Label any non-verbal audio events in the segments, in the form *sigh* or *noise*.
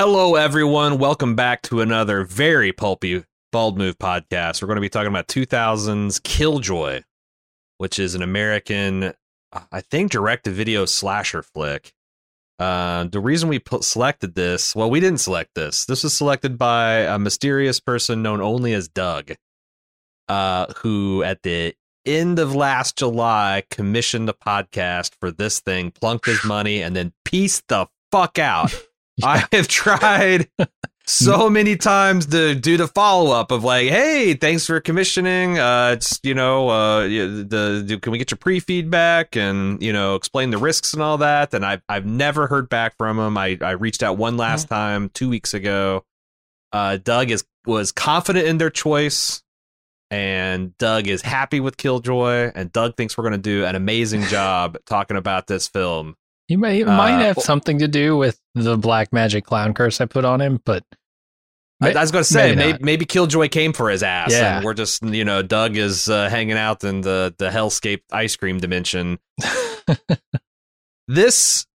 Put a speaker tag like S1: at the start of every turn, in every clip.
S1: Hello, everyone. Welcome back to another very pulpy Bald Move podcast. We're going to be talking about 2000's Killjoy, which is an American, I think, direct to video slasher flick. Uh, the reason we selected this, well, we didn't select this. This was selected by a mysterious person known only as Doug, uh, who at the end of last July commissioned a podcast for this thing, plunked his money, and then pieced the fuck out. *laughs* I have tried so many times to do the follow up of like, hey, thanks for commissioning. Uh, it's you know, uh, the, the can we get your pre feedback and you know explain the risks and all that. And I've I've never heard back from him. I I reached out one last
S2: Mm-hmm.
S1: time two weeks ago. Uh, Doug is was confident in their choice. And Doug is happy with Killjoy, and Doug thinks we're going to do an amazing job talking about this film.
S2: He may, it might
S1: Uh,
S2: have
S1: well-
S2: something to do with the black magic clown curse I put on him, but
S1: I, I was going to say
S2: maybe
S1: maybe, maybe Killjoy came for his ass,
S2: Yeah.
S1: and we're just you know Doug is uh, hanging out in the the hellscape ice cream dimension. *laughs* this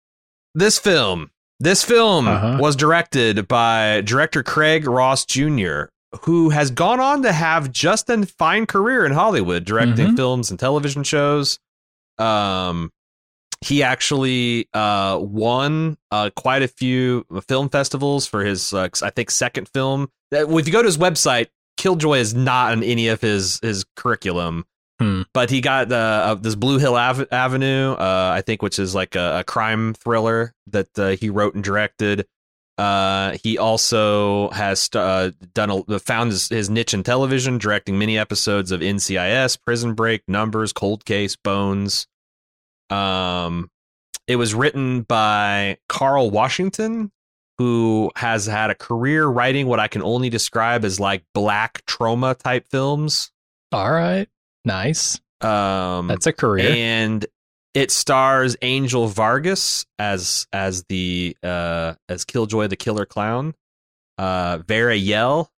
S1: this film this film
S2: Uh-huh.
S1: was directed by director Craig Ross Jr., who has gone on to have just a fine career in Hollywood, directing
S2: Mhm.
S1: films and television shows. Um, he actually uh, won uh, quite a few film festivals for his, uh, I think, second film. Uh, If you go to his website, Killjoy is not on any of his his curriculum.
S2: Hmm.
S1: But he got uh, uh, this Blue Hill Ave- Avenue, uh, I think, which is like a, a crime thriller that uh, he wrote and directed. Uh, he also has uh, done a, found his, his niche in television, directing many episodes of NCIS, Prison Break, Numbers, Cold Case, Bones. Um, it was written by Carl Washington, who has had a career writing what I can only describe as like black trauma type films.
S2: all right, nice.
S1: Um,
S2: That's a career.
S1: and it stars Angel Vargas as as the uh as Killjoy the Killer Clown, uh Vera Yell,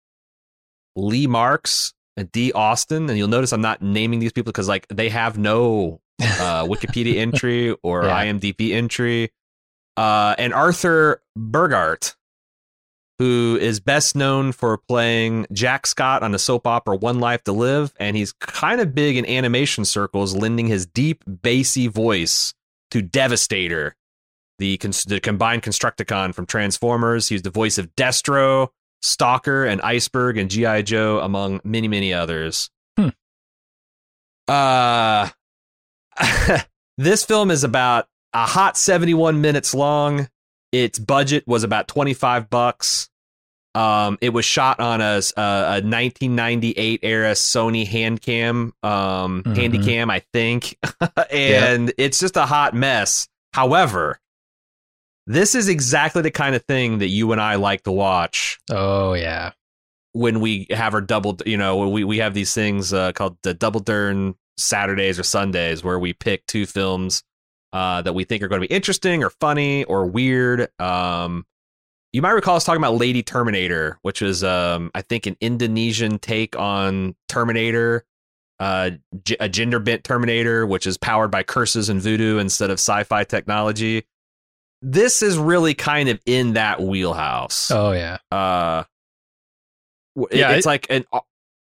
S1: Lee Marks, and D Austin, and you'll notice I'm not naming these people because like they have no uh Wikipedia entry or
S2: Yeah.
S1: IMDb entry. Uh and Arthur Burghardt, who is best known for playing Jack Scott on the soap opera One Life to Live, and he's kind of big in animation circles, lending his deep, bassy voice to Devastator, the, cons- the combined Constructicon from Transformers. He's the voice of Destro, Stalker, and Iceberg, and G.I. Joe, among many, many others.
S2: Hmm.
S1: Uh, *laughs* this film is about a hot 71 minutes long. Its budget was about 25 bucks. Um, it was shot on a, a, a 1998 era Sony Handcam, um,
S2: Mhm.
S1: Handycam, I think, *laughs* and it's just a hot mess. However, this is exactly the kind of thing that you and I like to watch
S2: oh yeah,
S1: when we have our double. You know, we we have these things uh, called the double turn Saturdays or Sundays where we pick two films uh, that we think are going to be interesting or funny or weird. Um, you might recall us talking about Lady Terminator, which was, um, I think, an Indonesian take on Terminator, uh, g- a gender bent Terminator, which is powered by curses and voodoo instead of sci fi technology. This is really kind of in that wheelhouse.
S2: oh yeah.
S1: Uh, w-
S2: Yeah,
S1: it's like an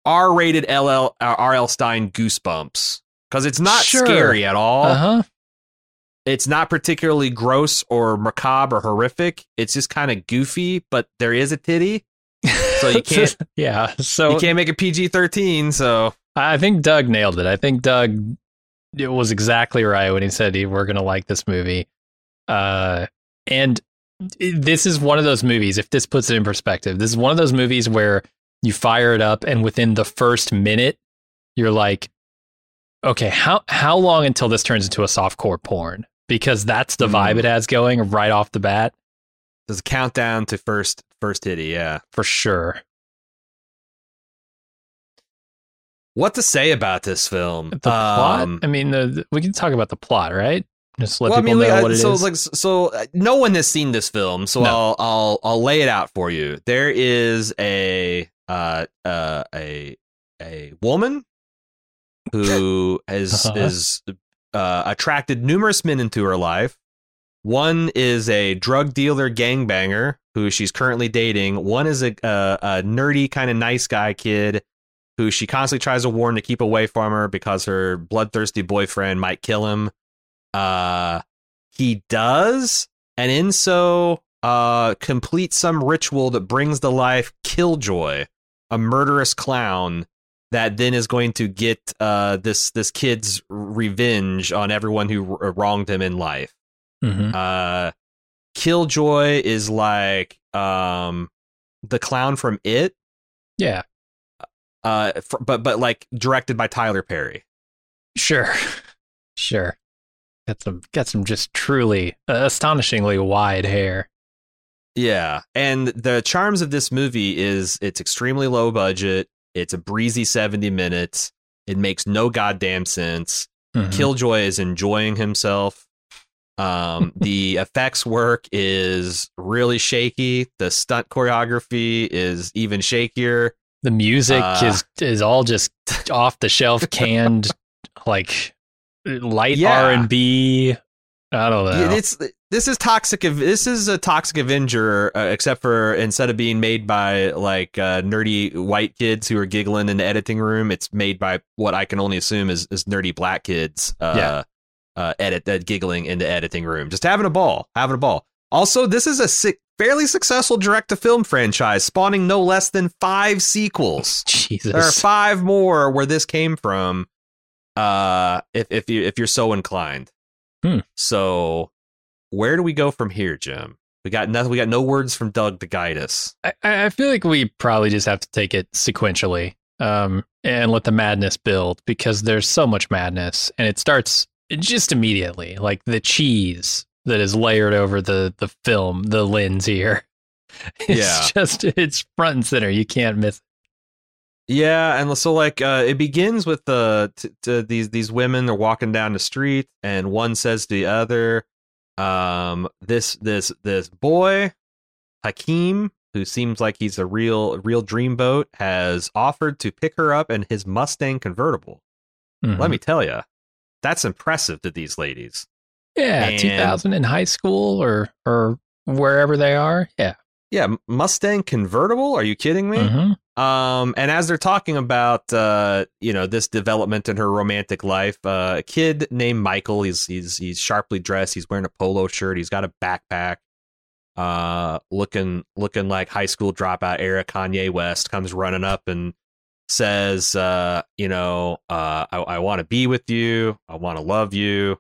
S1: R rated LL, uh, RL Stine Goosebumps because it's not
S2: Sure.
S1: scary at all
S2: Uh huh.
S1: it's not particularly gross or macabre or horrific. It's just kind of goofy, but there is a titty. So you *laughs* can't-
S2: yeah. So
S1: you can't make a PG thirteen. So
S2: I think Doug nailed it. I think Doug it was exactly right when he said he, we're going to like this movie. Uh, and this is one of those movies. If this puts it in perspective, this is one of those movies where you fire it up, and within the first minute, you're like, "Okay, how how long until this turns into a softcore porn?" Because that's the
S1: Hmm.
S2: vibe it has going right off the bat,
S1: there's a countdown to first first titty. Yeah.
S2: for sure.
S1: What to say about this film?
S2: The plot.
S1: Um,
S2: I mean, the, the- we can talk about the plot, right? Just let
S1: well, I
S2: people
S1: mean,
S2: know
S1: like,
S2: what it is.
S1: so like so uh, no one has seen this film, so
S2: No.
S1: I'll I'll I'll lay it out for you. There is a uh uh a a woman *laughs* who has
S2: Uh-huh.
S1: is uh attracted numerous men into her life. One is a drug dealer gangbanger who she's currently dating. One is a, a, a nerdy kind of nice guy kid who she constantly tries to warn to keep away from her because her bloodthirsty boyfriend might kill him. Uh, he does, and in so uh, complete some ritual that brings to life Killjoy, a murderous clown that then is going to get uh, this this kid's revenge on everyone who r- wronged him in life.
S2: Mhm.
S1: Uh, Killjoy is like um, the clown from It,
S2: Yeah,
S1: uh, fr- but but like directed by Tyler Perry.
S2: sure, *laughs* sure. Got some, got some just truly uh, astonishingly wide hair.
S1: Yeah, and the charms of this movie is it's extremely low budget. It's a breezy seventy minutes. It makes no goddamn sense.
S2: Mhm.
S1: Killjoy is enjoying himself. Um, *laughs* the effects work is really shaky. The stunt choreography is even shakier.
S2: The music
S1: Uh,
S2: is is all just *laughs* off the shelf, canned, like light
S1: Yeah.
S2: R and B. I don't know.
S1: It's this is toxic. This is a toxic Avenger, uh, except for instead of being made by like uh, nerdy white kids who are giggling in the editing room, it's made by what I can only assume is, is nerdy black kids. Uh,
S2: Yeah.
S1: uh, edit that giggling in the editing room, just having a ball, having a ball. Also, this is a si- fairly successful direct to film franchise, spawning no less than five sequels. *laughs*
S2: Jesus.
S1: There are five more where this came from. Uh, if if you if you're so inclined.
S2: Hmm.
S1: So, where do we go from here, Jim? We got nothing. We got no words from Doug to guide us.
S2: I, I feel like we probably just have to take it sequentially um, and let the madness build because there's so much madness and it starts just immediately. Like the cheese that is layered over the, the film, the lens here. *laughs* It's
S1: Yeah.
S2: just, it's front and center. You can't miss it.
S1: Yeah, and so like uh, it begins with the t- t- these these women they're walking down the street, and one says to the other, um, "This this this boy, Hakeem, who seems like he's a real real dreamboat, has offered to pick her up in his Mustang convertible."
S2: Mhm.
S1: Let me tell you, that's impressive to these ladies.
S2: Yeah,
S1: and-
S2: 2000 in high school or, or wherever they are. Yeah.
S1: Yeah, Mustang convertible? Are you kidding me?
S2: Mhm.
S1: Um, and as they're talking about, uh, you know, this development in her romantic life, uh, a kid named Michael, he's he's he's sharply dressed. He's wearing a polo shirt. He's got a backpack. Uh, looking looking like high school dropout era Kanye West comes running up and says, uh, you know, uh, I, I want to be with you. I want to love you.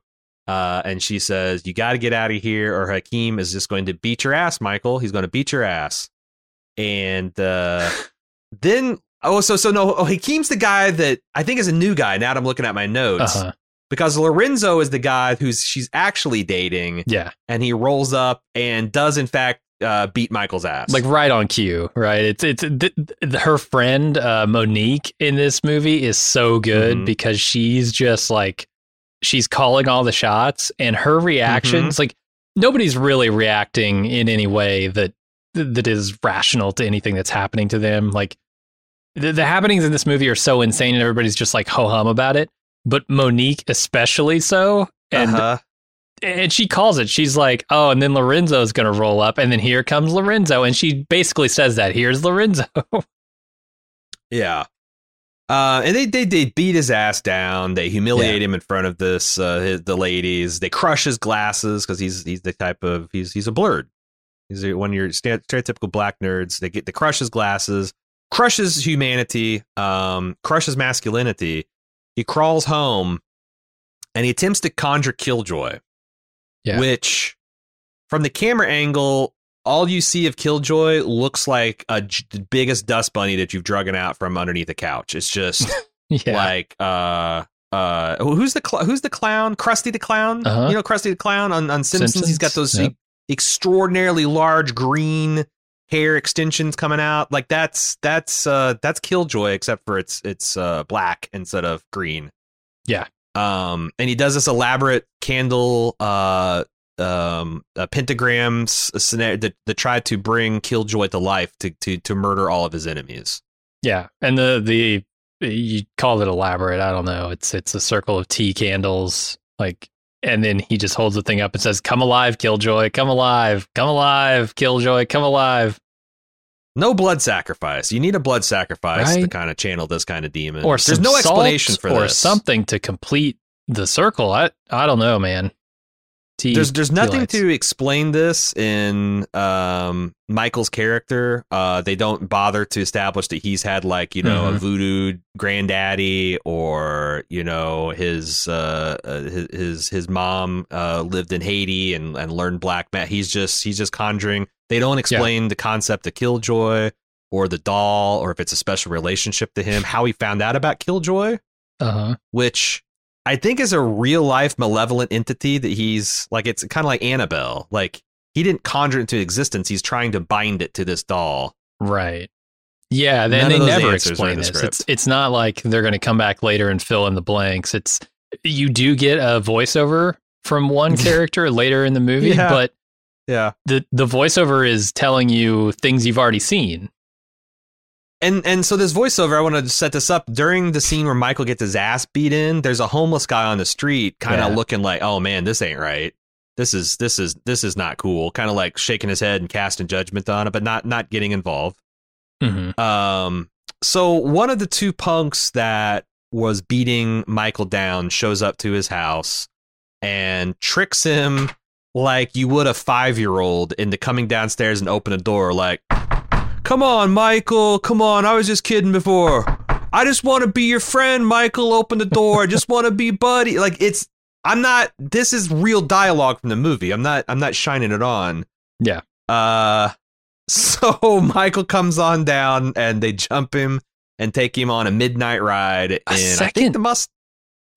S1: Uh, and she says, you got to get out of here, or Hakeem is just going to beat your ass, Michael. He's going to beat your ass. And uh, *laughs* then, oh, so so no, oh, Hakeem's the guy that I think is a new guy. Now that I'm looking at my notes,
S2: Uh-huh.
S1: because Lorenzo is the guy who's she's actually dating,
S2: Yeah.
S1: and he rolls up and does in fact uh, beat Michael's ass.
S2: like right on cue, right? It's it's th- th- her friend uh, Monique in this movie is so good
S1: Mhm.
S2: because she's just like she's calling all the shots, and her reactions like nobody's really reacting in any way that that is rational to anything that's happening to them. Like the, the happenings in this movie are so insane, and everybody's just like ho hum about it. But Monique especially so, and
S1: uh-huh.
S2: and she calls it. She's like, "Oh, and then Lorenzo's going to roll up, and then here comes Lorenzo." And she basically says that, "Here's Lorenzo." *laughs*
S1: Yeah. Uh, and they, they they beat his ass down. They humiliate him in front of this uh, his, the ladies. They crush his glasses because he's he's the type of he's he's a blurred. He's one of your stereotypical black nerds. They get they crush his glasses, crushes humanity, um, crushes masculinity. He crawls home, and he attempts to conjure Killjoy,
S2: Yeah.
S1: which from the camera angle all you see of Killjoy looks like a j- the biggest dust bunny that you've drugged out from underneath a couch. It's just *laughs*
S2: yeah,
S1: like uh uh who's the cl- who's the clown? Krusty the clown.
S2: Uh-huh.
S1: You know Krusty the clown on on Simpsons. He's got those
S2: Simpsons, yep.
S1: extraordinarily large green hair extensions coming out. Like that's that's uh that's Killjoy except for it's it's uh black instead of green.
S2: Yeah.
S1: Um and he does this elaborate candle uh um uh, pentagrams scenario that, that tried to bring Killjoy to life to to to murder all of his enemies.
S2: yeah. And the the you call it elaborate. I don't know. It's it's a circle of tea candles. Like and then he just holds the thing up and says, "Come alive, Killjoy! Come alive! Come alive, Killjoy! Come alive!"
S1: No blood sacrifice. You need a blood sacrifice to kind of channel this kind of demon.
S2: Or
S1: there's no explanation for this.
S2: or
S1: this.
S2: something to complete the circle. I I don't know, man.
S1: There's there's nothing
S2: lights.
S1: to explain this in um, Michael's character. Uh, they don't bother to establish that he's had like you know a
S2: Mhm.
S1: voodoo granddaddy or you know his uh, uh, his his his mom uh, lived in Haiti and and learned black magic. He's just he's just conjuring. They don't explain the concept of Killjoy or the doll or if it's a special relationship to him. How he found out about Killjoy
S2: Uh-huh.
S1: which I think is a real life malevolent entity that he's like it's kind of like Annabelle. Like he didn't conjure it into existence. He's trying to bind it to this doll.
S2: Right. Yeah, then they never explain this.
S1: script.
S2: It's it's not like they're going to come back later and fill in the blanks. It's you do get a voiceover from one *laughs* character later in the movie,
S1: Yeah.
S2: but
S1: Yeah.
S2: the the voiceover is telling you things you've already seen.
S1: And and so this voiceover, I want to set this up during the scene where Michael gets his ass beat in. There's a homeless guy on the street, kind of
S2: Yeah.
S1: looking like, oh man, this ain't right. This is this is this is not cool. Kind of like shaking his head and casting judgment on it, but not not getting involved.
S2: Mhm.
S1: Um, so one of the two punks that was beating Michael down shows up to his house and tricks him like you would a five year old into coming downstairs and open a door like, come on, Michael, come on, I was just kidding before. I just want to be your friend, Michael. Open the door. I just want to be buddy. Like it's, I'm not. This is real dialogue from the movie. I'm not. I'm not shining it on.
S2: Yeah.
S1: Uh, *laughs* so Michael comes on down and they jump him and take him on a midnight ride. And I think
S2: second-
S1: the must.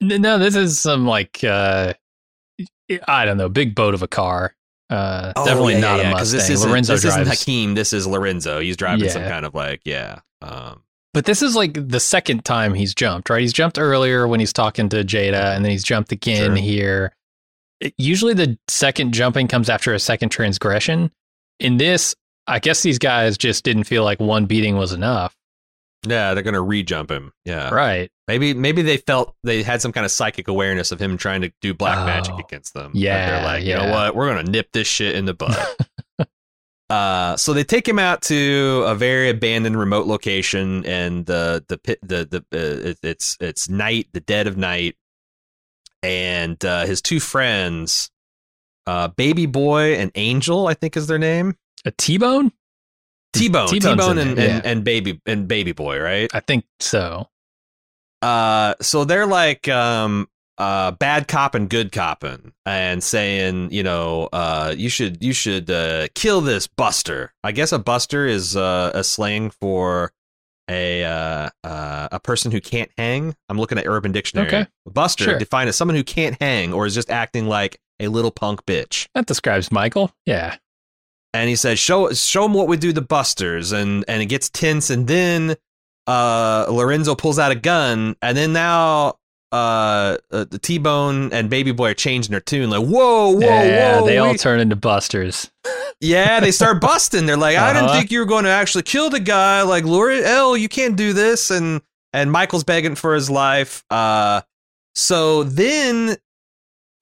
S2: No, this is some like uh I don't know, big boat of a car. Uh definitely not a Mustang.
S1: Oh, This isn't,
S2: Lorenzo
S1: this isn't. Hakeem. This is Lorenzo. He's driving some kind of like yeah. Um,
S2: But this is like the second time he's jumped, right? He's jumped earlier when he's talking to Jada, and then he's jumped again
S1: Sure.
S2: here. It- usually the second jumping comes after a second transgression. In this, I guess these guys just didn't feel like one beating was enough.
S1: yeah, they're gonna re-jump him. Yeah,
S2: Right.
S1: Maybe maybe they felt they had some kind of psychic awareness of him trying to do black magic
S2: Oh.
S1: against them.
S2: Yeah,
S1: they're like, you know what? We're gonna nip this shit in the bud. *laughs* Uh, so they take him out to a very abandoned, remote location, and the the pit the the uh, it, it's it's night, the dead of night, and uh, his two friends, uh, Baby Boy and Angel, I think is their name.
S2: A T-bone?
S1: T Bone, T Bone, and, and,
S2: yeah.
S1: and Baby and Baby Boy, right?
S2: I think so.
S1: Uh, so they're like um uh bad cop and good copping and saying you know uh you should you should uh kill this buster i guess a buster is uh a slang for a uh, uh a person who can't hang i'm looking at urban dictionary
S2: Okay.
S1: buster
S2: Sure.
S1: defined as someone who can't hang or is just acting like a little punk bitch
S2: That describes Michael. Yeah.
S1: and he says, "Show show him what we do to busters," and and it gets tense, and then uh, Lorenzo pulls out a gun, and then now uh, uh, the T Bone and Baby Boy are changing their tune, like whoa, whoa,
S2: yeah,
S1: whoa,
S2: they all turn into busters.
S1: yeah, they start *laughs* busting. They're like, "I didn't
S2: Uh-huh.
S1: think you were going to actually kill the guy." Like, L'Oreal, you can't do this, and and Michael's begging for his life. Uh, so then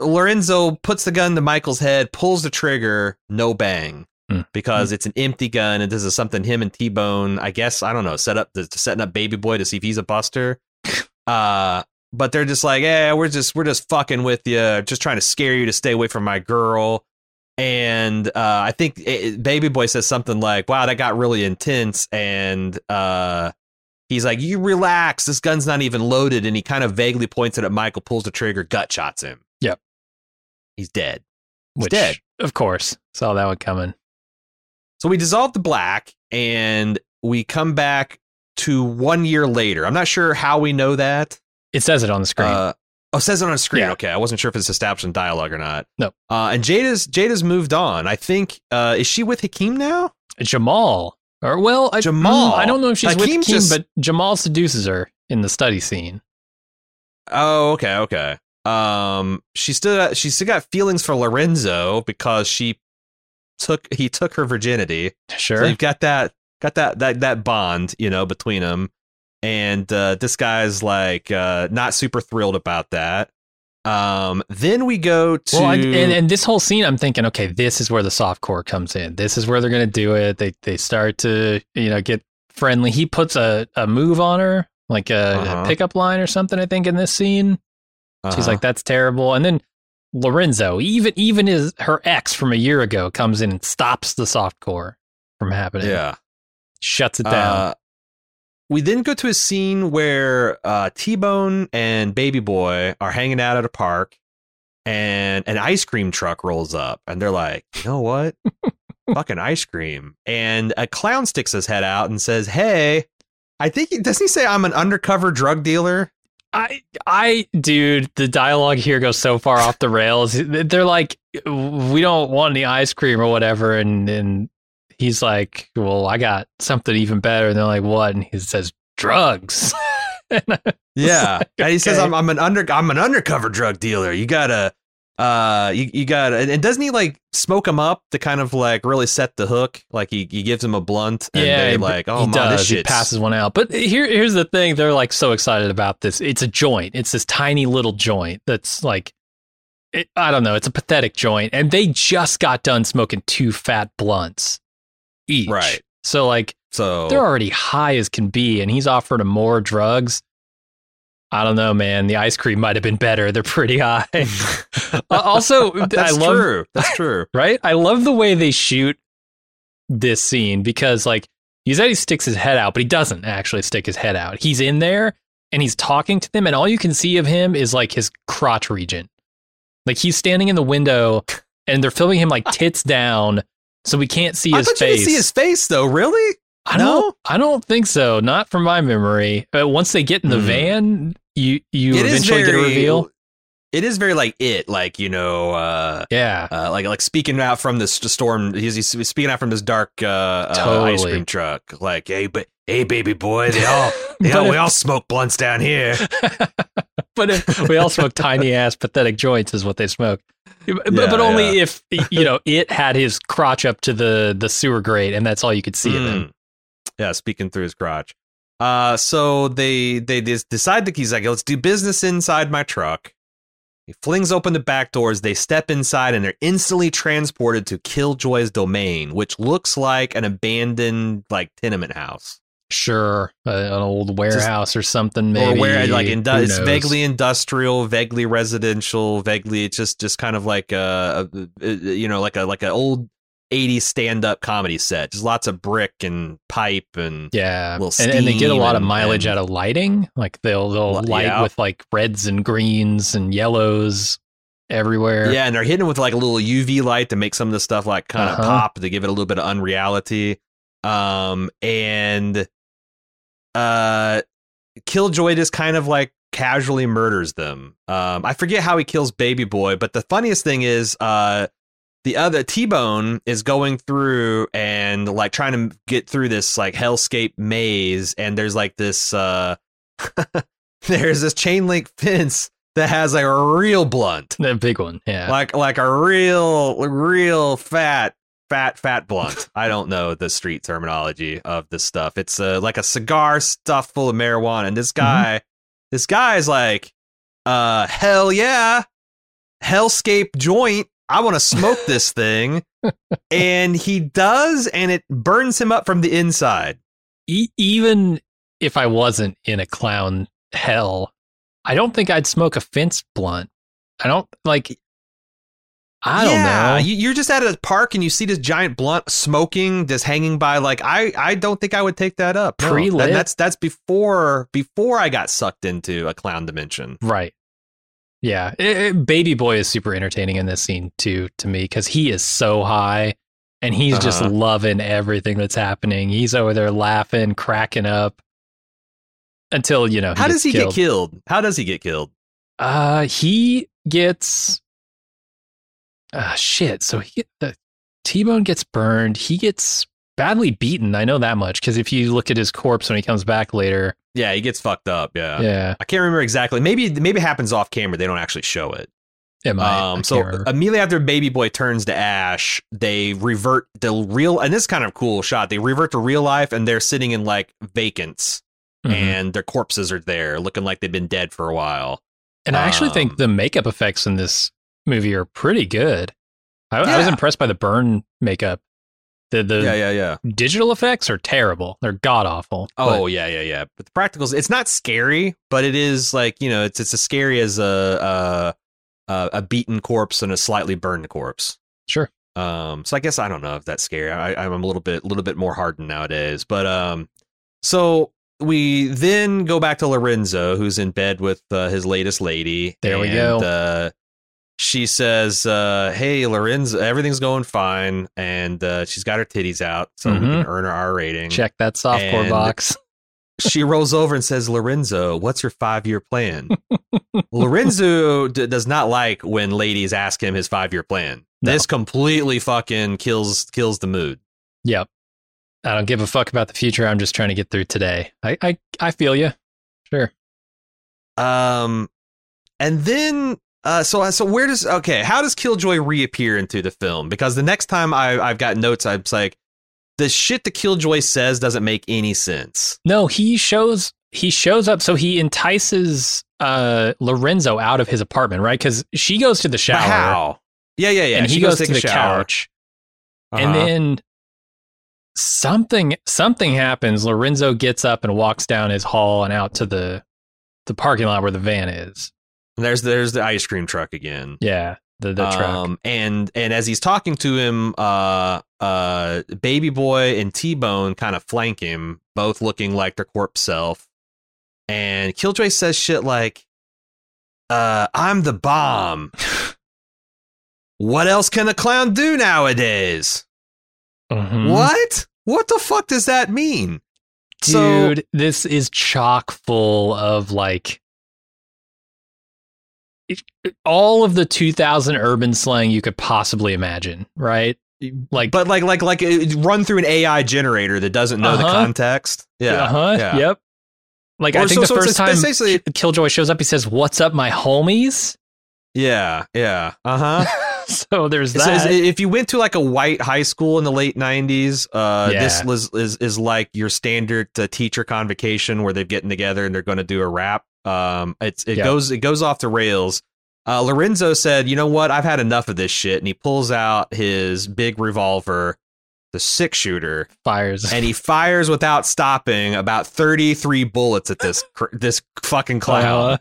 S1: Lorenzo puts the gun to Michael's head, pulls the trigger, no bang.
S2: Hmm.
S1: Because it's an empty gun, and this is something him and T Bone, I guess, I don't know, set up to, setting up Baby Boy to see if he's a buster. *laughs* Uh, but they're just like, yeah, we're just we're just fucking with you, just trying to scare you to stay away from my girl. And uh, I think it, Baby Boy says something like, "Wow, that got really intense." And uh, he's like, "You relax. This gun's not even loaded." And he kind of vaguely points it at Michael, pulls the trigger, gut shots him.
S2: Yep.
S1: he's dead. He's
S2: Which,
S1: dead.
S2: of course, saw that one coming.
S1: So we dissolve the black, and we come back to one year later. I'm not sure how we know that.
S2: It says it on the screen.
S1: Uh, oh, it says it on a screen.
S2: Yeah.
S1: Okay, I wasn't sure if it's established in dialogue or not.
S2: No.
S1: Uh, and Jada's Jada's moved on. I think. Uh, is she with Hakeem now?
S2: Jamal. Or well, I,
S1: Jamal.
S2: I don't know if she's with Hakeem,
S1: just-
S2: but Jamal seduces her in the study scene.
S1: Oh, okay, okay. Um, she still she still got feelings for Lorenzo because she took he took her virginity.
S2: Sure.
S1: So you've got that got that that that bond, you know, between them. And uh, this guy's like uh, not super thrilled about that. Um, then we go to
S2: Well, and, and, and this whole scene, I'm thinking, okay, this is where the soft core comes in. This is where they're going to do it. They they start to you know get friendly. He puts a, a move on her, like a,
S1: Uh-huh.
S2: a pickup line or something. I think in this scene, she's
S1: Uh-huh.
S2: like, "That's terrible." And then Lorenzo, even even his her ex from a year ago, comes in and stops the soft core from happening.
S1: yeah.
S2: shuts it down.
S1: Uh, we then go to a scene where uh, T Bone and Baby Boy are hanging out at a park, and an ice cream truck rolls up, and they're like, "You know what? *laughs* Fucking ice cream!" And a clown sticks his head out and says, "Hey." I think he doesn't he say I'm an undercover drug dealer?
S2: I, I, dude, the dialogue here goes so far off the rails. They're like, we don't want any ice cream or whatever, and and he's like, well, I got something even better. And they're like, what? And he says, drugs. *laughs*
S1: Yeah,
S2: like,
S1: and he says. I'm, I'm an under I'm an undercover drug dealer. You gotta uh you, you gotta and, and doesn't he like smoke him up to kind of like really set the hook? Like he, he gives him a blunt and
S2: yeah,
S1: they like oh
S2: he
S1: man
S2: does.
S1: this
S2: He
S1: shit
S2: passes one out. But here, here's the thing: they're like so excited about this. It's a joint. It's this tiny little joint that's like, it, I don't know. It's a pathetic joint, and they just got done smoking two fat blunts each.
S1: Right.
S2: So like,
S1: so
S2: they're already high as can be, and he's offering them more drugs. I don't know, man. The ice cream might have been better. They're pretty high. *laughs* Uh, also, *laughs*
S1: that's
S2: I love
S1: true. That's true. *laughs*
S2: right? I love the way they shoot this scene because, like, he said he sticks his head out, but he doesn't actually stick his head out. He's in there and he's talking to them, and all you can see of him is like his crotch region. Like he's standing in the window, and they're filming him like tits down, so we can't see
S1: I
S2: his
S1: thought you
S2: face.
S1: see his face though. Really?
S2: I
S1: No?
S2: don't. I don't think so. Not from my memory. But once they get in the
S1: Hmm.
S2: van, you you
S1: It
S2: eventually get a reveal.
S1: It is very like it, like you know, uh,
S2: Yeah.
S1: uh, like like speaking out from this storm. He's, he's speaking out from this dark uh, uh, ice cream truck. Like, hey, but hey, baby boy, they all *laughs* they all,
S2: if-
S1: we all smoke blunts down here. *laughs*
S2: but if, we all smoke tiny *laughs* ass pathetic joints is what they smoke. But,
S1: Yeah,
S2: but only if you know it had his crotch up to the the sewer grate, and that's all you could see of him.
S1: Mm. Yeah, speaking through his crotch. Uh, so they they just decide that he's like, let's do business inside my truck. He flings open the back doors. They step inside and they're instantly transported to Killjoy's domain, which looks like an abandoned like tenement house.
S2: Sure, uh, an old warehouse or something. Maybe
S1: or where like indu- it's vaguely industrial, vaguely residential, vaguely it's just just kind of like a, a, a you know like a like an old 80s stand up comedy set. Just lots of brick and pipe and
S2: Yeah,
S1: little
S2: and, and they get a lot of mileage
S1: and-
S2: out of lighting. Like they'll they'll light
S1: yeah.
S2: with like reds and greens and yellows everywhere.
S1: Yeah, and they're hitting with like a little UV light to make some of the stuff like kind of
S2: Uh-huh.
S1: pop to give it a little bit of unreality. Um, and uh, Killjoy just kind of like casually murders them. Um, I forget how he kills Baby Boy, but the funniest thing is, uh, the other T Bone is going through and like trying to get through this like hellscape maze, and there's like this uh, *laughs* there's this chain link fence that has like a real blunt.
S2: The big one. Yeah,
S1: like like a real real fat fat fat blunt. *laughs* I don't know the street terminology of this stuff. It's uh, like a cigar stuffed full of marijuana and this guy this guy is like uh hell yeah hellscape joint i want to smoke this thing *laughs* and he does and it burns him up from the inside
S2: e- even if I wasn't in a clown hell, I don't think I'd smoke a fence blunt. I don't like. I don't
S1: yeah,
S2: know.
S1: you- You're just at a park and you see this giant blunt smoking, just hanging by. Like I, I don't think I would take that up.
S2: Pre-lit?
S1: And that's that's before before I got sucked into a clown dimension.
S2: Right. Yeah, It- it- Baby Boy is super entertaining in this scene too to me because he is so high and he's just
S1: Uh-huh.
S2: loving everything that's happening. He's over there laughing, cracking up until you know.
S1: How
S2: gets
S1: does he
S2: killed.
S1: get killed? How does he get killed?
S2: Uh, he gets. Uh, shit. So he the T Bone gets burned. He gets badly beaten. I know that much because if you look at his corpse when he comes back later,
S1: Yeah, he gets fucked up. Yeah.
S2: yeah,
S1: I can't remember exactly. Maybe maybe it happens off camera. They don't actually show it.
S2: it might. I
S1: Um, so
S2: remember.
S1: immediately after Baby Boy turns to ash, they revert the real, and this is kind of cool shot. They revert to real life, and they're sitting in like vacants,
S2: Mhm.
S1: and their corpses are there, looking like they've been dead for a while.
S2: And I actually
S1: Um,
S2: think the makeup effects in this movie are pretty good. I, I was impressed by the burn makeup. The the
S1: yeah, yeah, yeah.
S2: digital effects are terrible. They're god awful.
S1: Oh yeah, yeah, yeah. But the practicals, it's not scary, but it is like you know, it's it's as scary as a a, a, beaten corpse and a slightly burned corpse.
S2: Sure.
S1: Um, so I guess I don't know if that's scary. I, I'm a little bit, little bit more hardened nowadays. But um, so we then go back to Lorenzo, who's in bed with uh, his latest lady.
S2: There we
S1: and,
S2: go.
S1: Uh, she says, uh, "Hey, Lorenzo, everything's going fine," and uh, she's got her titties out, so we
S2: Mhm.
S1: can earn her R rating.
S2: Check that softcore
S1: And-
S2: box.
S1: She rolls over and says, "Lorenzo, what's your five year plan?" *laughs* Lorenzo d- does not like when ladies ask him his five year plan.
S2: No.
S1: This completely fucking kills kills the mood.
S2: Yep. I don't give a fuck about the future. I'm just trying to get through today. I I, I feel you. Sure.
S1: Um, and then uh, so so where does okay? How does Killjoy reappear into the film? Because the next time I I've got notes, I'm like the shit that Killjoy says doesn't make any sense.
S2: No, he shows he shows up. So he entices uh Lorenzo out of his apartment, right? Because she goes to the
S1: But
S2: shower
S1: how? Yeah, yeah, yeah.
S2: and he
S1: She
S2: goes, to the
S1: shower.
S2: couch, and
S1: Uh-huh.
S2: then something something happens. Lorenzo gets up and walks down his hall and out to the the parking lot where the van is.
S1: There's there's the ice cream truck again.
S2: Yeah, the the truck.
S1: Um, and and as he's talking to him, uh, uh, Baby Boy and T Bone kind of flank him, both looking like their corpse self. And Killjoy says shit like, uh, "I'm the bomb." *laughs* what else can a clown do nowadays?
S2: Mhm.
S1: What? What the fuck does that mean? So-
S2: Dude, this is chock full of like all of the 2000 urban slang you could possibly imagine, right? Like,
S1: But like, like, like, it run through an AI generator that doesn't know the
S2: Uh-huh.
S1: context. Yeah.
S2: uh-huh,
S1: yeah.
S2: yep. Like,
S1: Or
S2: I think
S1: so-
S2: the
S1: so
S2: first time Killjoy shows up, he says, "What's up, my homies?"
S1: Yeah. Yeah. Uh huh. *laughs*
S2: so there's that.
S1: So if you went to like a white high school in the late '90s, uh, this
S2: Yeah.
S1: was is is like your standard uh, teacher convocation where they're getting together and they're going to do a rap. Um, it's it
S2: Yep.
S1: goes it goes off the rails. Uh, Lorenzo said, "You know what? I've had enough of this shit," and he pulls out his big revolver, the six shooter,
S2: Fires.
S1: and he *laughs* fires without stopping about 33 bullets at this *laughs* cr- this fucking clown.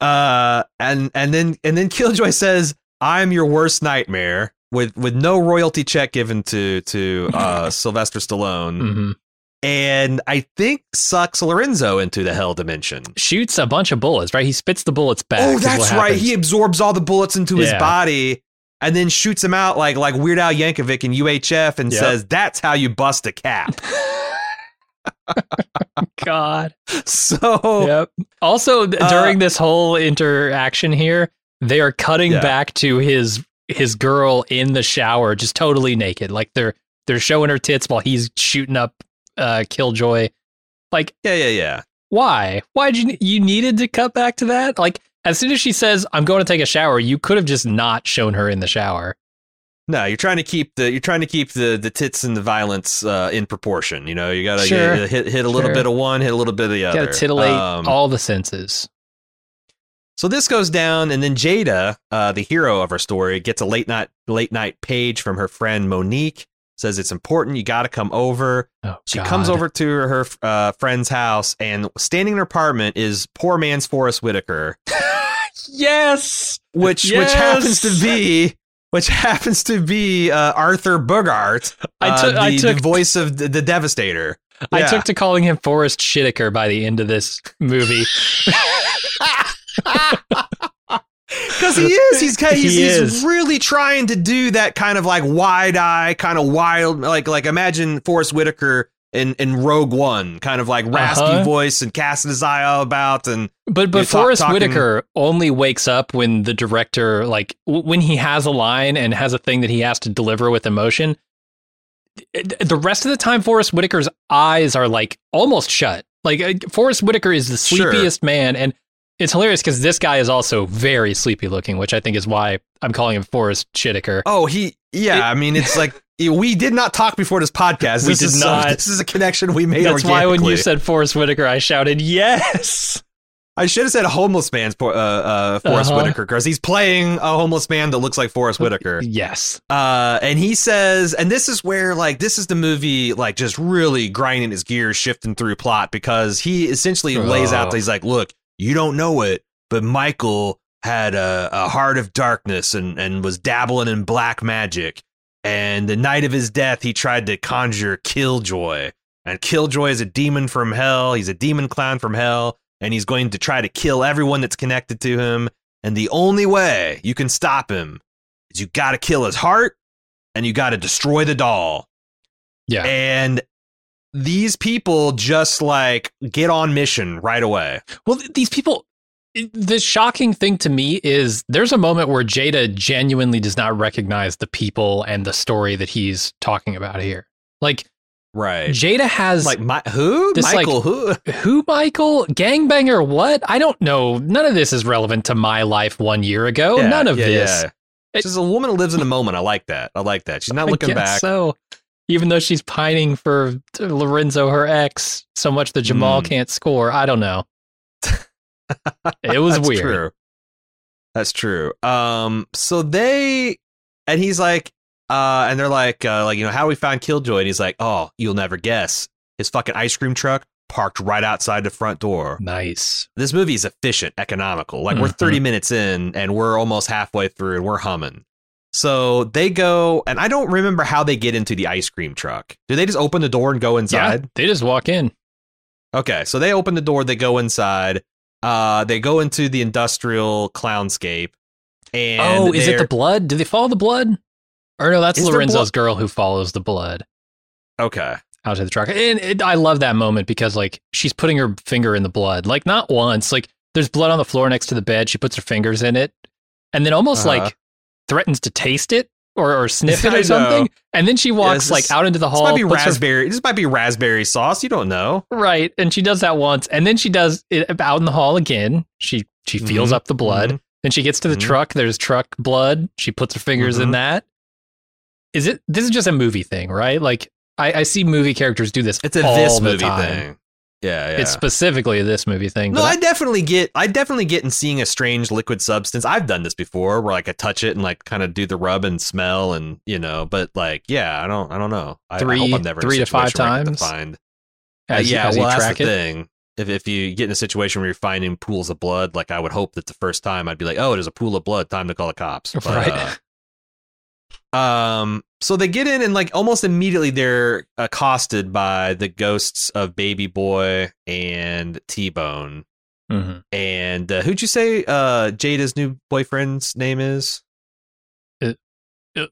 S2: Uh,
S1: and and then and then Killjoy says, "I'm your worst nightmare." With with no royalty check given to to uh, *laughs* Sylvester Stallone,
S2: mhm.
S1: and I think sucks Lorenzo into the hell dimension.
S2: Shoots a bunch of bullets, right? He spits the bullets back.
S1: oh, that's right.
S2: happens.
S1: He absorbs all the bullets into his body, and then shoots him out like like Weird Al Yankovic in UHF, and
S2: Yep.
S1: says, "That's how you bust a cap." *laughs*
S2: God.
S1: so
S2: Yep. Also,
S1: Uh,
S2: during this whole interaction here, they are cutting
S1: Yeah.
S2: back to his his girl in the shower, just totally naked. Like they're they're showing her tits while he's shooting up uh, Killjoy. Like,
S1: yeah, yeah, yeah.
S2: why? Why did you you needed to cut back to that? Like, as soon as she says, "I'm going to take a shower," you could have just not shown her in the shower.
S1: No, you're trying to keep the you're trying to keep the the tits and the violence uh, in proportion. You know, you gotta
S2: Sure.
S1: you hit hit a little
S2: Sure.
S1: bit of one, hit a little bit of the other.
S2: Got to titillate
S1: Um,
S2: all the senses.
S1: so this goes down, and then Jada, uh, the hero of our story, gets a late night late night page from her friend Monique. Says it's important. You got to come over.
S2: Oh,
S1: She
S2: God.
S1: comes over to her uh, friend's house, and standing in her apartment is poor man's Forest Whitaker, *laughs*
S2: Yes.
S1: which which happens to be which *laughs* happens to be uh, Arthur Burghardt,
S2: I
S1: uh,
S2: took-
S1: the,
S2: I took-
S1: the voice of the, the Devastator.
S2: I
S1: Yeah.
S2: took to calling him Forest Whitaker by the end of this movie. *laughs*
S1: Because he is, he's kind he's,
S2: He
S1: he's really trying to do that kind of like wide eye, kind of wild, like like imagine Forest Whitaker in in Rogue One, kind of like raspy
S2: Uh-huh.
S1: voice and casting his eye all about, and
S2: But but Forest
S1: talking-
S2: Whitaker only wakes up when the director like w- when he has a line and has a thing that he has to deliver with emotion. The rest of the time, Forest Whitaker's eyes are like almost shut. Like uh, Forest Whitaker is the
S1: Sure.
S2: man, and it's hilarious because this guy is also very sleepy looking, which I think is why I'm calling him Forest Whitaker.
S1: oh, he yeah,
S2: It-
S1: I mean it's like *laughs* we did not talk before this podcast.
S2: We
S1: This
S2: did
S1: is
S2: not.
S1: Some, this is a connection we made.
S2: That's why when you said Forest Whitaker, I shouted yes. *laughs*
S1: I should have said homeless man's uh, uh, Forest
S2: Uh-huh.
S1: Whitaker because he's playing a homeless man that looks like Forest Whitaker. *laughs*
S2: Yes.
S1: Uh, and he says, and this is where like this is the movie like just really grinding his gears, shifting through plot because he essentially lays out.
S2: Oh.
S1: that He's like, look, you don't know it, but Michael had a, a heart of darkness and and was dabbling in black magic. And the night of his death, he tried to conjure Killjoy. And Killjoy is a demon from hell. He's a demon clown from hell, and he's going to try to kill everyone that's connected to him. And the only way you can stop him is you got to kill his heart and you got to destroy the doll.
S2: Yeah.
S1: And these people just like get on mission right away.
S2: Well, these people. The shocking thing to me is there's a moment where Jada genuinely does not recognize the people and the story that he's talking about here. Like
S1: Right.
S2: Jada has
S1: Like my who?
S2: This, like-
S1: Michael who?
S2: who Michael gangbanger what? I don't know. None of this is relevant to my life one year ago.
S1: Yeah,
S2: None of
S1: yeah,
S2: this.
S1: yeah. She's a woman who lives in the moment. I like that. I like that. She's not looking back.
S2: So, even though she's pining for Lorenzo, her ex, so much that Jamal
S1: Mm.
S2: can't score, I don't know. *laughs* it was
S1: That's
S2: weird.
S1: True. That's true. Um, so they and he's like, uh, and they're like, uh, like you know, how we found Killjoy, and he's like, oh, you'll never guess. His fucking ice cream truck parked right outside the front door.
S2: Nice.
S1: This movie is efficient, economical. Like we're
S2: Mhm.
S1: 30 minutes in and we're almost halfway through and we're humming. So they go, and I don't remember how they get into the ice cream truck. Do they just open the door and go inside?
S2: Yeah, they just walk in.
S1: Okay, so they open the door, they go inside. Uh, they go into the industrial clownscape. And
S2: oh, is it the blood? Do they follow the blood? Or no, that's Lorenzo's girl who follows the blood
S1: okay?
S2: out to the truck. And it, I love that moment because like she's putting her finger in the blood, like not once. Like there's blood on the floor next to the bed. She puts her fingers in it, and then almost
S1: Uh-huh.
S2: like threatens to taste it or, or sniff it or *laughs* something. And then she walks
S1: this-
S2: like out into the
S1: This
S2: hall.
S1: might be
S2: puts her-
S1: raspberry. This might be raspberry sauce. You don't know.
S2: right, and she does that once, and then she does it out in the hall again. She she feels
S1: Mhm,
S2: up the blood.
S1: mhm.
S2: Then she gets to the
S1: Mhm.
S2: truck. There's truck blood. She puts her fingers in
S1: Mhm.
S2: that. Is it? This is just a movie thing, right? Like I, I see movie characters do this.
S1: It's a this movie thing. Yeah, yeah.
S2: It's specifically this movie thing.
S1: no,
S2: but
S1: I definitely get. I definitely get in seeing a strange liquid substance. I've done this before, where like I touch it and like kind of do the rub and smell, and you know. But like, yeah, I don't. I don't know. I, I
S2: Three-
S1: hope I'm never
S2: three to five
S1: situation where I have
S2: times?
S1: Find.
S2: as,
S1: Uh, yeah,
S2: as
S1: well,
S2: you
S1: that's the
S2: it.
S1: thing. If if you get in a situation where you're finding pools of blood, like I would hope that the first time I'd be like, oh, there's a pool of blood. Time to call the cops. *laughs* But,
S2: Right.
S1: uh, um. So they get in and like almost immediately they're accosted by the ghosts of Baby Boy and T Bone.
S2: Mhm.
S1: And uh, who'd you say uh, Jada's new boyfriend's name is?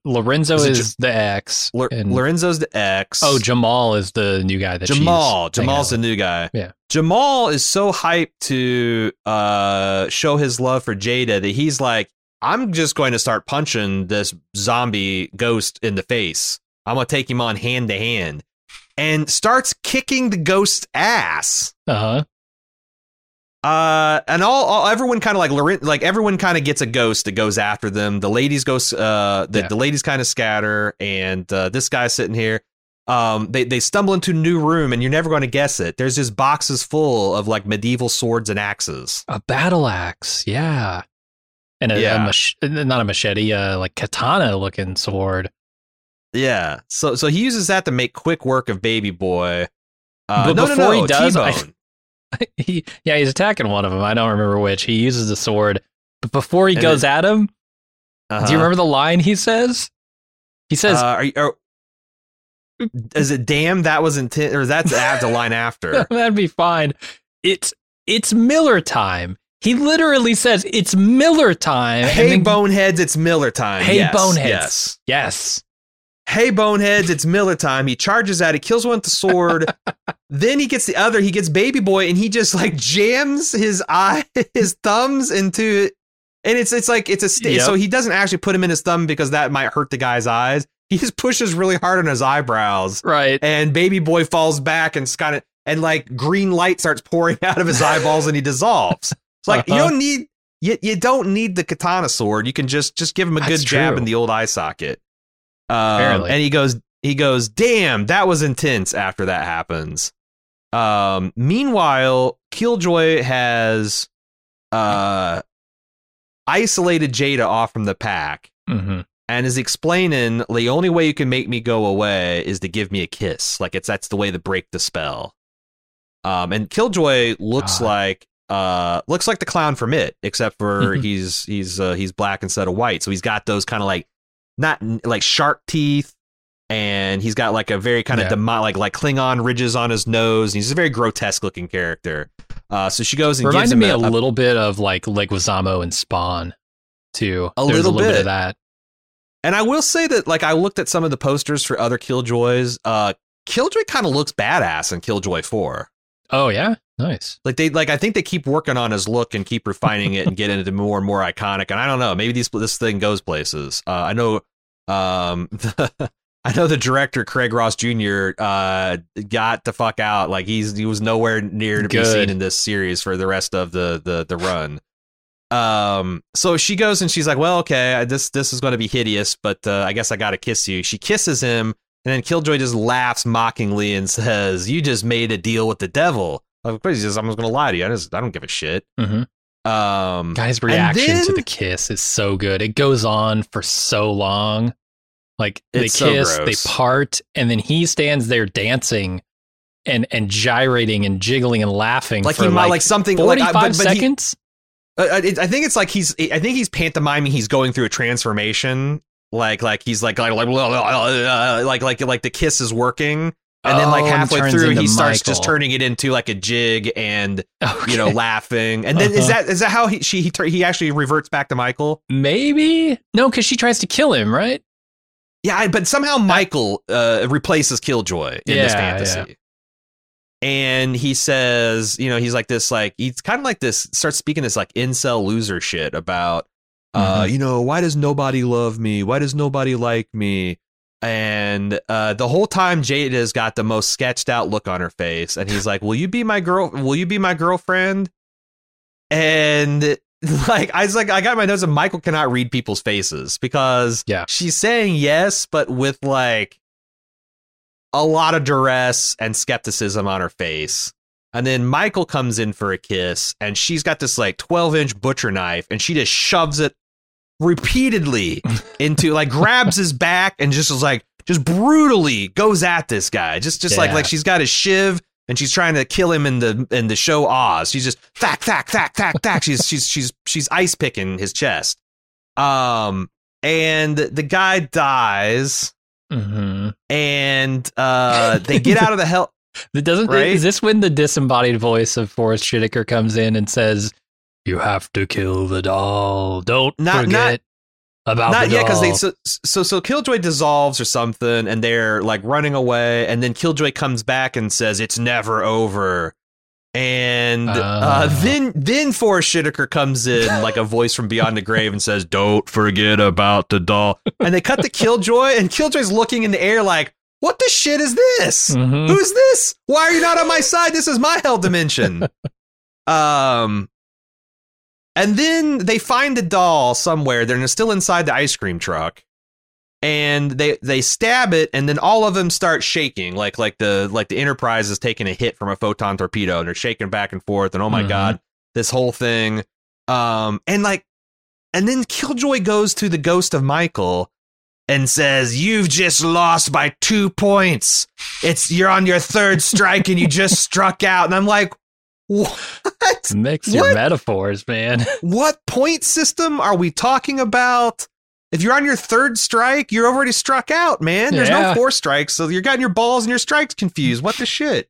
S2: Lorenzo
S1: Is
S2: is the ex.
S1: Lor-
S2: and-
S1: Lorenzo's the ex.
S2: oh, Jamal is the new guy that
S1: Jamal. Jamal's the new guy.
S2: Yeah.
S1: Jamal is so hyped to uh, show his love for Jada that he's like, I'm just going to start punching this zombie ghost in the face. I'm going to take him on hand to hand. And starts kicking the ghost's ass.
S2: Uh-huh.
S1: Uh, and all, all everyone kind of like like everyone kind of gets a ghost that goes after them. The ladies go, uh, the,
S2: Yeah.
S1: the ladies kind of scatter, and uh, this guy's sitting here. Um, they they stumble into a new room, and you're never going to guess it. There's just boxes full of like medieval swords and axes.
S2: A battle axe, yeah. And a, a mach- not a machete, uh, like katana looking sword.
S1: Yeah, so so he uses that to make quick work of Baby Boy. Uh,
S2: But
S1: no,
S2: before
S1: no,
S2: he does, I- *laughs* he, yeah, he's attacking one of them. I don't remember which. He uses the sword, but before he
S1: And
S2: goes at him,
S1: Uh-huh.
S2: do you remember the line he says? He says,
S1: Uh, are you, are, is it damn that was intent or that's add the line after? *laughs*
S2: "That'd be fine." It's it's Miller time. He literally says it's Miller time.
S1: hey
S2: then-
S1: boneheads, it's Miller time.
S2: Hey,
S1: Yes,
S2: boneheads.
S1: Yes.
S2: Yes.
S1: Hey boneheads, it's Miller time. He charges at it, kills one with the sword. *laughs* then he gets the other. He gets Baby Boy, and he just like jams his eye, *laughs* his thumbs into. It. And it's it's like it's a sta-
S2: Yep.
S1: so he doesn't actually put him in his thumb because that might hurt the guy's eyes. He just pushes really hard on his eyebrows,
S2: Right.
S1: and Baby Boy falls back and kind of and like green light starts pouring *laughs* out of his eyeballs, and he dissolves. It's like you
S2: Uh-huh.
S1: don't need you, you don't need the katana sword. You can just just give him a
S2: That's
S1: good jab
S2: true.
S1: in the old eye socket. Um,
S2: Apparently.
S1: and he goes he goes, "Damn, that was intense." After that happens. Um, meanwhile, Killjoy has uh, isolated Jada off from the pack
S2: hmm
S1: and is explaining the only way you can make me go away is to give me a kiss. Like it's that's the way to break the spell. Um, and Killjoy looks
S2: God.
S1: like uh looks like the clown from it, except for
S2: Mhm.
S1: he's he's uh, he's black instead of white. So he's got those kind of like not like shark teeth. And he's got like a very kind of
S2: Yeah.
S1: demo- like like Klingon ridges on his nose. And he's a very grotesque looking character. Uh, so she goes and gives
S2: Reminded
S1: him
S2: me
S1: a,
S2: a, little bit of like Leguizamo and Spawn, too.
S1: A little
S2: a little bit.
S1: bit.
S2: of that.
S1: And I will say that, like, I looked at some of the posters for other Killjoys. Uh, Killjoy kind of looks badass in Killjoy Four.
S2: Oh yeah, nice.
S1: Like they, like I think they keep working on his look and keep refining it and getting it more and more iconic. And I don't know, maybe these this thing goes places. Uh, I know, um, *laughs* I know the director Craig Ross Jr. Uh, got the fuck out. Like he's he was nowhere near to be seen in this series for the rest of the the the run. Um, so she goes and she's like, "Well, okay, I- this this is going to be hideous, but uh, I guess I got to kiss you." She kisses him, and then Killjoy just laughs mockingly and says, "You just made a deal with the devil." Of course, he says, "I'm just going to lie to you. I just I don't give a shit."
S2: hmm
S1: Um,
S2: Guy's reaction to the kiss is so good. It goes on for so long. Like they
S1: It's so
S2: kiss, they part, and then he stands there dancing and and gyrating and jiggling and laughing
S1: like
S2: for
S1: he might
S2: like,
S1: like something
S2: forty
S1: like
S2: five
S1: I, but, but
S2: seconds.
S1: Uh, it, I think it's like he's. I think he's pantomiming. He's going through a transformation. Like like he's like like like like like like the kiss is working, and then like
S2: Oh,
S1: halfway through he starts just turning it into like a jig and
S2: Okay. *laughs*
S1: you know laughing. And then is
S2: Uh-huh.
S1: that is that how he she he, he actually reverts back to Michael?
S2: maybe no, because she tries to kill him, right?
S1: Yeah, but somehow Michael uh, replaces Killjoy in this
S2: Yeah,
S1: fantasy. And he says, you know, he's like this, like he's kind of like this, starts speaking this like incel loser shit about, uh,
S2: Mhm.
S1: you know, why does nobody love me? Why does nobody like me? And uh, the whole time, Jada's got the most sketched out look on her face, and he's like, "Will you be my girl? Will you be my girlfriend?" And *laughs* like, I was like, I got my notes, and Michael cannot read people's faces because
S2: Yeah.
S1: she's saying yes, but with like a lot of duress and skepticism on her face. And then Michael comes in for a kiss, and she's got this like 12 inch butcher knife, and she just shoves it repeatedly *laughs* into like grabs his back and just is like just brutally goes at this guy. Just just like
S2: Yeah.
S1: like she's got a shiv and she's trying to kill him in the in the show Oz. She's just thack thack thack thack thack. She's she's she's she's ice picking his chest. Um and the guy dies
S2: Mm-hmm.
S1: and uh *laughs* they get out of the hell
S2: It doesn't.
S1: Right?
S2: Is this when the disembodied voice of Forest Whitaker comes in and says, "You have to kill the doll. Don't
S1: Not-
S2: forget about
S1: not yet because they so, so so Killjoy dissolves or something, and they're like running away, and then Killjoy comes back and says it's never over, and uh,
S2: Oh.
S1: then then Forest Whitaker comes in *laughs* like a voice from beyond the grave and says, "Don't forget about the doll," and they cut to Killjoy, and Killjoy's looking in the air like, "What the shit is this?
S2: Mhm.
S1: Who's this? Why are you not on my side? This is my hell dimension." *laughs* um, and then they find the doll somewhere. They're still inside the ice cream truck, and they they stab it, and then all of them start shaking, like like the like the Enterprise is taking a hit from a photon torpedo, and they're shaking back and forth. And oh my
S2: Mhm.
S1: god, this whole thing. Um, and like, and then Killjoy goes to the ghost of Michael and says, "You've just lost by two points. It's you're on your third strike, and you just *laughs* struck out." And I'm like, "What?
S2: Mix your
S1: What?
S2: metaphors, man. *laughs*
S1: What point system are we talking about?" If you're on your third strike, you're already struck out, man. There's
S2: Yeah.
S1: no four strikes, so you're getting your balls and your strikes confused. What the *sighs* shit?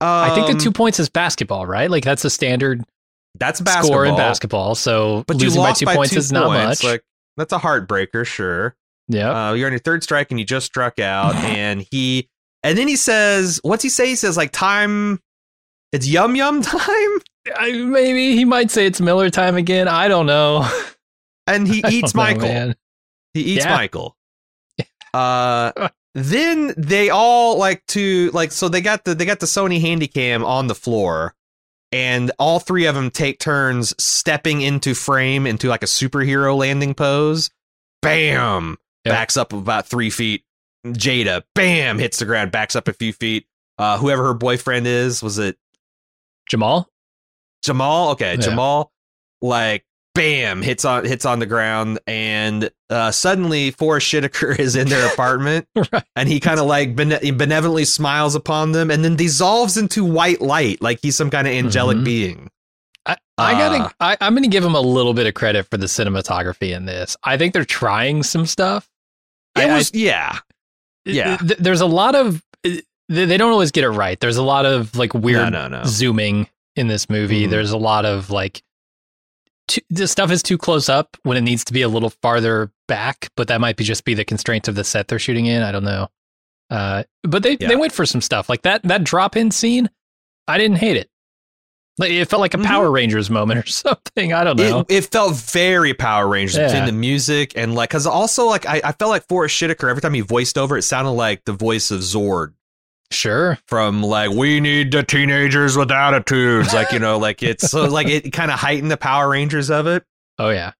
S2: I think the
S1: Um,
S2: two points is basketball, right? Like that's a standard
S1: that's basketball.
S2: score in basketball. So
S1: but
S2: losing by two
S1: by
S2: points
S1: two
S2: is not much.
S1: Like that's a heartbreaker, sure.
S2: yeah.
S1: Uh, you're on your third strike and you just struck out, *laughs* and he and then he says, "What's he say?" He says like time. It's yum yum *laughs* time,
S2: I, maybe he might say it's Miller time again. I don't know. *laughs*
S1: and he *laughs* eats
S2: know,
S1: Michael.
S2: man.
S1: He eats
S2: Yeah.
S1: Michael. Uh, then they all like to like so they got the they got the Sony Handycam on the floor, and all three of them take turns stepping into frame into like a superhero landing pose. Bam!
S2: Yeah.
S1: Backs up about three feet. Jada, bam, hits the ground, backs up a few feet. Uh, whoever her boyfriend is, was it
S2: Jamal.
S1: Jamal? Okay,
S2: Yeah.
S1: Jamal like bam hits on hits on the ground and uh suddenly Forest Whitaker *laughs* is in their apartment *laughs*
S2: Right.
S1: and he kind of like bene- benevolently smiles upon them and then dissolves into white light like he's some kind of angelic
S2: Mhm.
S1: being
S2: I, I gotta.
S1: Uh,
S2: I, I'm gonna give him a little bit of credit for the cinematography in this. I think they're trying some stuff.
S1: it
S2: I- I-
S1: was yeah Yeah.
S2: th- there's a lot of. They, they don't always get it right. There's a lot of like weird
S1: no no no
S2: zooming in this movie.
S1: Mhm.
S2: There's a lot of like. Too, the stuff is too close up when it needs to be a little farther back, but that might be just be the constraints of the set they're shooting in. I don't know. Uh, but they
S1: Yeah.
S2: they went for some stuff like that. That drop in scene, I didn't hate it. Like it felt like a
S1: Mhm.
S2: Power Rangers moment or *laughs* something. I don't know.
S1: It, it felt very Power Rangers
S2: Yeah.
S1: between the music and like, because also like I, I felt like Forest Whitaker every time he voiced over, it sounded like the voice of Zord
S2: sure.
S1: from like we need the teenagers with attitudes, like you know, like it's so like it kind of heightened the Power Rangers of it.
S2: Oh yeah.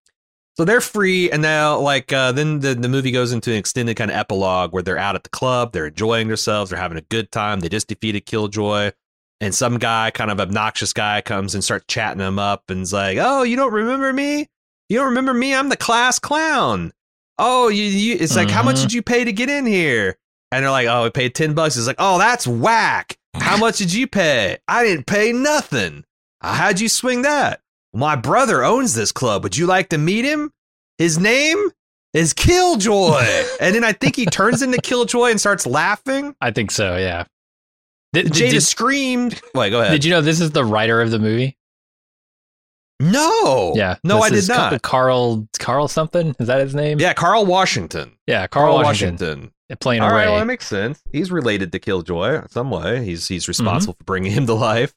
S1: So they're free, and now like uh, then the the movie goes into an extended kind of epilogue where they're out at the club, they're enjoying themselves, they're having a good time. They just defeated Killjoy, and some guy, kind of obnoxious guy, comes and starts chatting them up, and's like, "Oh, you don't remember me? You don't remember me? I'm the class clown. Oh, you, you it's like, how much
S2: Mhm.
S1: did you pay to get in here? And they're like, oh, we paid ten bucks. It's like, oh, that's whack. How much did you pay? I didn't pay nothing. "Uh, How'd you swing that? My brother owns this club. Would you like to meet him? His name is Killjoy. *laughs* and then I think he turns into Killjoy and starts laughing.
S2: I think so. Yeah. Did,
S1: Jada
S2: did,
S1: screamed. Wait, go ahead.
S2: did you know this is the writer of the movie?
S1: no.
S2: Yeah.
S1: No, I did
S2: is
S1: not.
S2: Carl Carl something. Is that his name?
S1: Yeah, Carl Washington.
S2: Yeah. Carl, Washington, playing
S1: All right, well, that makes sense. He's related to Killjoy in some way. He's he's
S2: Mm-hmm.
S1: responsible for bringing him to life.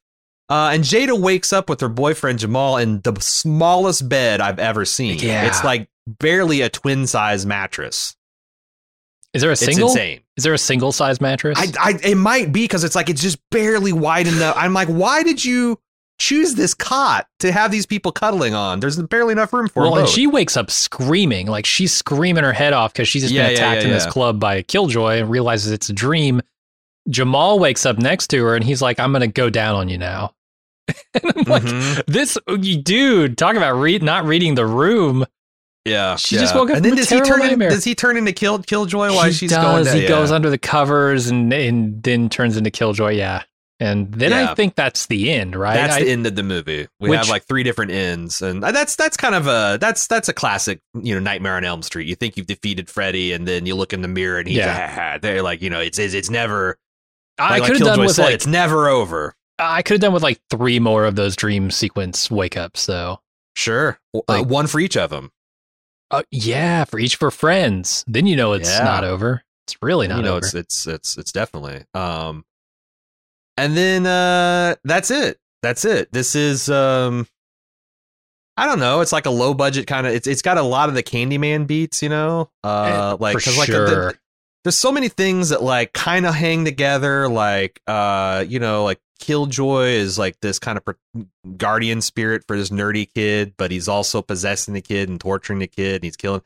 S1: Uh, and Jada wakes up with her boyfriend Jamal in the smallest bed I've ever seen.
S2: Yeah.
S1: It's like barely a twin size mattress.
S2: is there a
S1: It's
S2: single?
S1: insane.
S2: Is there a single size mattress?
S1: I, I it might be because it's like it's just barely wide enough. I'm like, why did you choose this cot to have these people cuddling on? There's barely enough room for
S2: well,
S1: them
S2: and
S1: both.
S2: she wakes up screaming, like she's screaming her head off because she's just
S1: Yeah,
S2: been attacked
S1: yeah,
S2: in this club by a Killjoy and realizes it's a dream. Jamal wakes up next to her and he's like, "I'm gonna go down on you now." *laughs* and I'm like,
S1: Mhm.
S2: "This dude, talk about read not reading the room."
S1: yeah,
S2: She
S1: yeah.
S2: just woke up
S1: And then does he turn in, does he turn into Kill Killjoy while
S2: he
S1: she's
S2: does.
S1: going? To,
S2: he
S1: yeah.
S2: goes under the covers and and then turns into Killjoy. Yeah, and then I think that's the end, right?
S1: That's
S2: I-
S1: the end of the movie. We
S2: Which-
S1: have like three different ends, and that's that's kind of a that's that's a classic, you know, Nightmare on Elm Street. You think you've defeated Freddy, and then you look in the mirror, and he's
S2: Yeah.
S1: ah, they're like, you know, it's it's, it's never.
S2: I
S1: Like, like
S2: could have done with
S1: said,
S2: like
S1: it's never over.
S2: I could have done with like three more of those dream sequence wake ups though.
S1: Sure, uh, one for each of them.
S2: Uh, yeah, for each for friends. Then you know it's
S1: Yeah.
S2: not over. It's really not
S1: you know,
S2: over.
S1: it's it's it's it's definitely. Um, and then uh, that's it. That's it. This is um. I don't know. It's like a low budget kind of. It's it's got a lot of the Candyman beats, you know. Uh,
S2: Eh,
S1: like
S2: for
S1: 'cause, like
S2: sure.
S1: the, there's so many things that like kind of hang together like uh you know like killjoy is like this kind of guardian spirit for this nerdy kid but he's also possessing the kid and torturing the kid and he's killing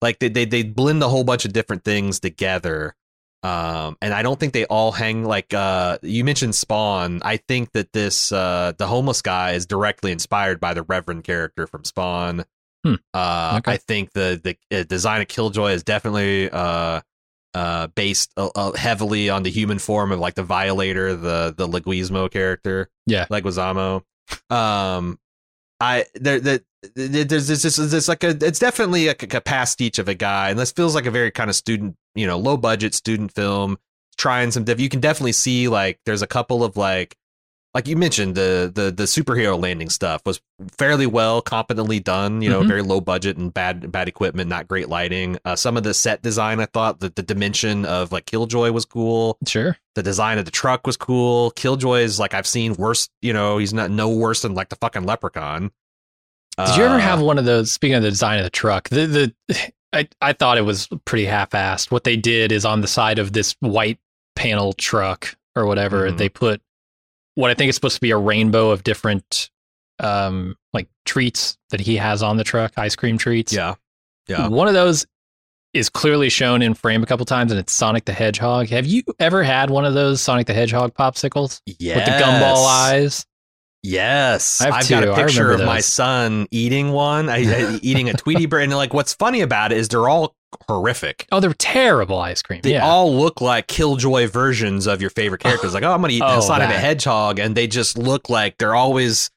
S1: like they, they they blend a whole bunch of different things together um and i don't think they all hang like uh you mentioned spawn i think that this uh the homeless guy is directly inspired by the reverend character from spawn
S2: Hmm.
S1: uh
S2: Okay.
S1: i think the the uh, design of killjoy is definitely uh uh, based heavily on the human form of like the Violator, the the Leguizamo character.
S2: Yeah.
S1: Leguizamo. Um, I there that there's this this this like a it's definitely like a pastiche of a guy, and this feels like a very kind of student, you know, low budget student film. Trying some, diff- you can definitely see like there's a couple of like like you mentioned the the the superhero landing stuff was fairly well competently done you know
S2: Mhm.
S1: very low budget and bad bad equipment not great lighting uh, some of the set design i thought that the dimension of like killjoy was cool
S2: Sure.
S1: the design of the truck was cool killjoy is like i've seen worse you know he's not no worse than like the fucking leprechaun
S2: Did you ever
S1: Uh,
S2: have one of those? Speaking of the design of the truck, the the I I thought it was pretty half-assed. What they did is on the side of this white panel truck or whatever,
S1: Mhm.
S2: they put what I think is supposed to be a rainbow of different um like treats that he has on the truck, ice cream treats.
S1: yeah yeah
S2: One of those is clearly shown in frame a couple times, and it's Sonic the Hedgehog. Have you ever had one of those Sonic the Hedgehog popsicles
S1: yes.
S2: with the gumball eyes?
S1: Yes,
S2: I have
S1: I've got a picture of my son eating one, I, I- eating a Tweety bird. And like, what's funny about it is they're all horrific.
S2: Oh, they're terrible ice cream.
S1: They
S2: yeah.
S1: all look like Killjoy versions of your favorite oh. characters. Like, oh, I'm gonna eat
S2: Oh,
S1: Sonic the
S2: that.
S1: Hedgehog, and they just look like they're always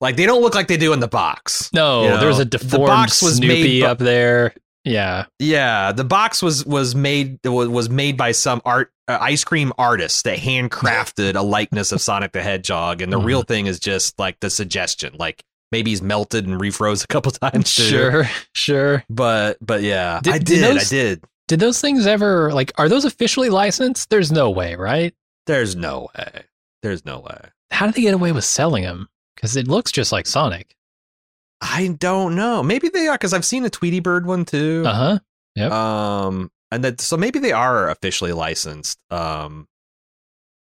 S1: like they don't look like they do in the box.
S2: no,
S1: you know,
S2: there's a
S1: the
S2: deformed
S1: box was
S2: Snoopy
S1: made
S2: up there. Yeah.
S1: Yeah, the box was was made was was made by some art uh, ice cream artist that handcrafted a likeness of Sonic the Hedgehog, and the
S2: Mhm.
S1: real thing is just like the suggestion, like maybe he's melted and refroze a couple *laughs* times. too.
S2: Sure, sure.
S1: but but yeah,
S2: Did-
S1: I
S2: did
S1: did, I did.
S2: Did those things ever like are those officially licensed? There's no way, right?
S1: There's no way. There's no way.
S2: How did they get away with selling them? Because it looks just like Sonic.
S1: I don't know. Maybe they are because I've seen a Tweety Bird one too.
S2: Uh huh. Yep.
S1: Um, and that so maybe they are officially licensed. Um,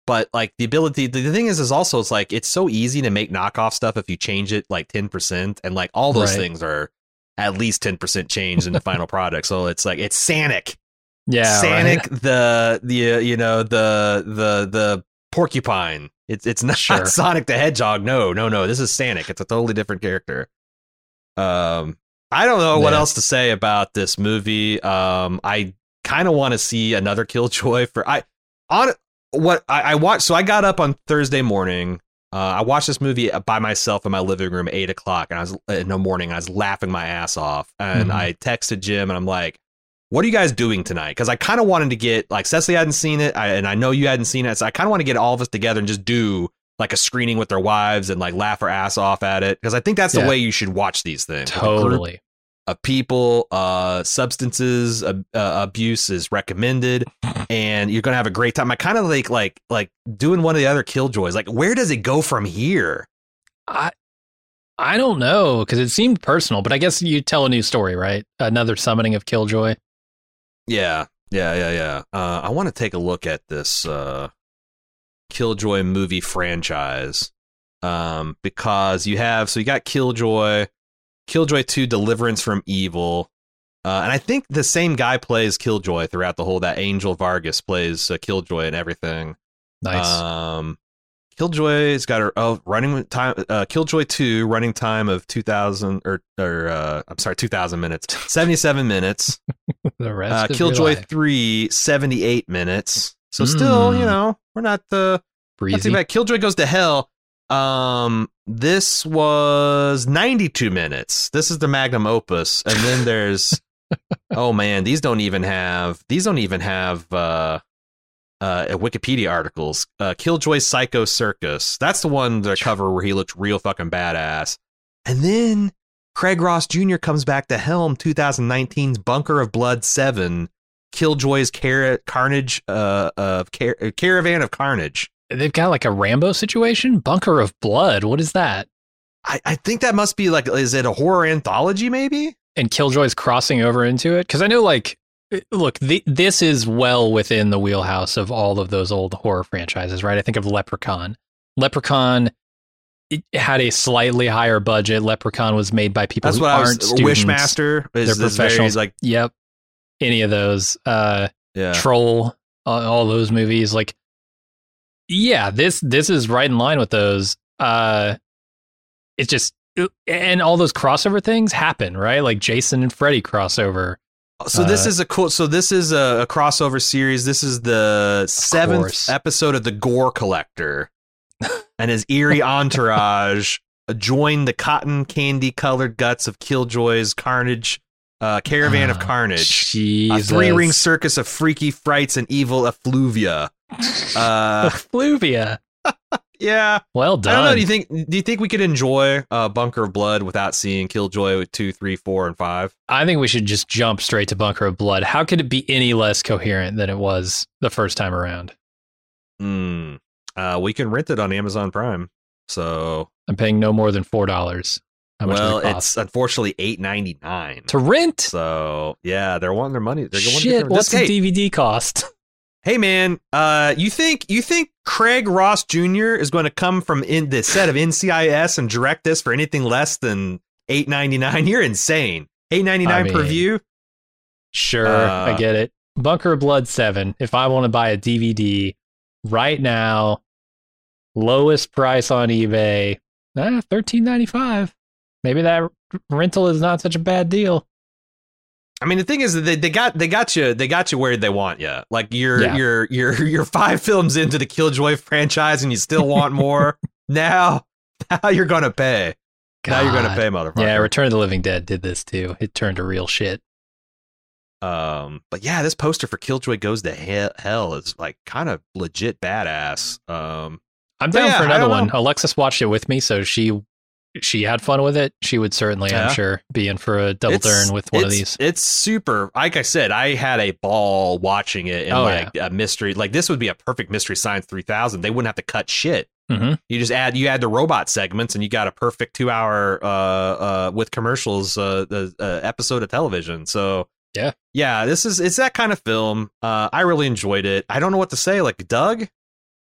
S1: but like the ability, the, the thing is, is also it's like it's so easy to make knockoff stuff if you change it like ten percent, and like all those
S2: Right.
S1: things are at least ten percent changed in the final *laughs* product. So it's like it's Sanic,
S2: Yeah.
S1: Sanic,
S2: right.
S1: the the you know the the the porcupine. It's it's not
S2: Sure. *laughs*
S1: Sonic the Hedgehog. No, no, no. This is Sanic. It's a totally different character. Um, I don't know what else to say about this movie. Um, I kind of want to see another Killjoy for I on what I, I watched. So I got up on Thursday morning. Uh, I watched this movie by myself in my living room eight o'clock, and I was in the morning. I was laughing my ass off, and
S2: Mhm.
S1: I texted Jim, and I'm like, "What are you guys doing tonight?" Because I kind of wanted to get like Cecily hadn't seen it, I, and I know you hadn't seen it, so I kind of want to get all of us together and just do like a screening with their wives and like laugh our ass off at it because I think that's
S2: Yeah.
S1: the way you should watch these things. With a group
S2: Totally.
S1: Of people. Uh, substances uh, uh, abuse is recommended, and you're gonna have a great time. I kind of like like like doing one of the other killjoys. Like, where does it go from here?
S2: I I don't know because it seemed personal, but I guess you tell a new story, right? Another summoning of Killjoy.
S1: Yeah, yeah, yeah, yeah. Uh, I want to take a look at this uh, Killjoy movie franchise um, because you have so you got Killjoy, Killjoy Two: Deliverance from Evil, uh, and I think the same guy plays Killjoy throughout the whole. That Angel Vargas plays uh, Killjoy and everything.
S2: Nice.
S1: Um, Killjoy's got her oh running time. Uh, Killjoy two running time of two thousand or or uh, I'm sorry, two thousand minutes, *laughs* seventy seven minutes. *laughs*
S2: the rest
S1: Uh, Killjoy
S2: life.
S1: 3, 78 minutes. So still,
S2: Mm.
S1: you know, we're not the not too
S2: breezy.
S1: bad. Killjoy goes to hell. Um, this was 92 minutes. This is the magnum opus, and then there's *laughs* oh man, these don't even have these don't even have uh uh Wikipedia articles. Uh, Killjoy Psycho Circus. That's the one the cover where he looked real fucking badass. And then Craig Ross Jr. comes back to helm 2019's Bunker of Blood 7, Killjoy's Car- Carnage, uh, of Car- Caravan of Carnage.
S2: They've got like a Rambo situation. Bunker of Blood. What is that?
S1: I, I think that must be like, is it a horror anthology maybe?
S2: And Killjoy's crossing over into it because I know, like, eh, look, th- this is well within the wheelhouse of all of those old horror franchises, right? I think of Leprechaun. Leprechaun it had a slightly higher budget. Leprechaun was made by people
S1: That's
S2: who aren't
S1: was.
S2: students.
S1: Wishmaster
S2: They're
S1: is very
S2: professionals.
S1: like,
S2: Yep. Any of those. Uh,
S1: yeah.
S2: Troll, all, all those movies. Like, yeah, this this is right in line with those. Uh, it's just and all those crossover things happen, right? Like Jason and Freddy crossover.
S1: So this
S2: Uh,
S1: is a cool. So this is a, a crossover series. This is the seventh
S2: course.
S1: episode of the Gore Collector, *laughs* and his eerie entourage join the cotton candy colored guts of Killjoy's Carnage, uh, Caravan of
S2: Oh,
S1: Carnage, a three ring circus of freaky frights and evil effluvia. Uh,
S2: Fluvia.
S1: yeah,
S2: Well
S1: I don't know.
S2: done.
S1: Do you think? Do you think we could enjoy uh, Bunker of Blood without seeing Killjoy with two, three, four, and five?
S2: I think we should just jump straight to Bunker of Blood. How could it be any less coherent than it was the first time around?
S1: Hmm. Uh, we can rent it on Amazon Prime. So
S2: I'm paying no more than four dollars. How much
S1: well,
S2: it
S1: it's unfortunately eight ninety nine.
S2: to rent?
S1: So yeah, they're wanting their money. They're
S2: Shit, what's the DVD cost? *laughs*
S1: hey man, uh, you think you think Craig Ross Jr. is going to come from in the set of NCIS and direct this for anything less than eight ninety nine? You're insane. Eight ninety nine
S2: I
S1: per view.
S2: Sure,
S1: Uh,
S2: I get it. Bunker of Blood 7. If I want to buy a DVD right now, lowest price on eBay, eh, thirteen ninety five. Maybe that rental is not such a bad deal.
S1: I mean, the thing is that they, they got they got you they got you where they want you. Like you're
S2: Yeah.
S1: you're you're *laughs* you're five films into the Killjoy franchise and you still want more. *laughs* now now you're gonna pay. Now you're gonna pay, motherfucker.
S2: Yeah, Return of the Living Dead did this too. It turned to real shit.
S1: Um, but yeah, this poster for Killjoy goes to hell, hell is like kind of legit badass. Um,
S2: I'm down
S1: yeah,
S2: for another one.
S1: know.
S2: Alexis watched it with me, so she she had fun with it. She would certainly,
S1: Yeah.
S2: I'm sure, be in for a double
S1: it's-
S2: turn with one of these.
S1: It's super. Like I said, I had a ball watching it in
S2: Oh,
S1: like a mystery. Like this would be a perfect mystery science three thousand. They wouldn't have to cut shit.
S2: hmm
S1: You just add you add the robot segments, and you got a perfect two hour uh uh with commercials uh, the uh, episode of television. So
S2: Yeah.
S1: yeah, this is it's that kind of film. Uh, I really enjoyed it. I don't know what to say. Like Doug,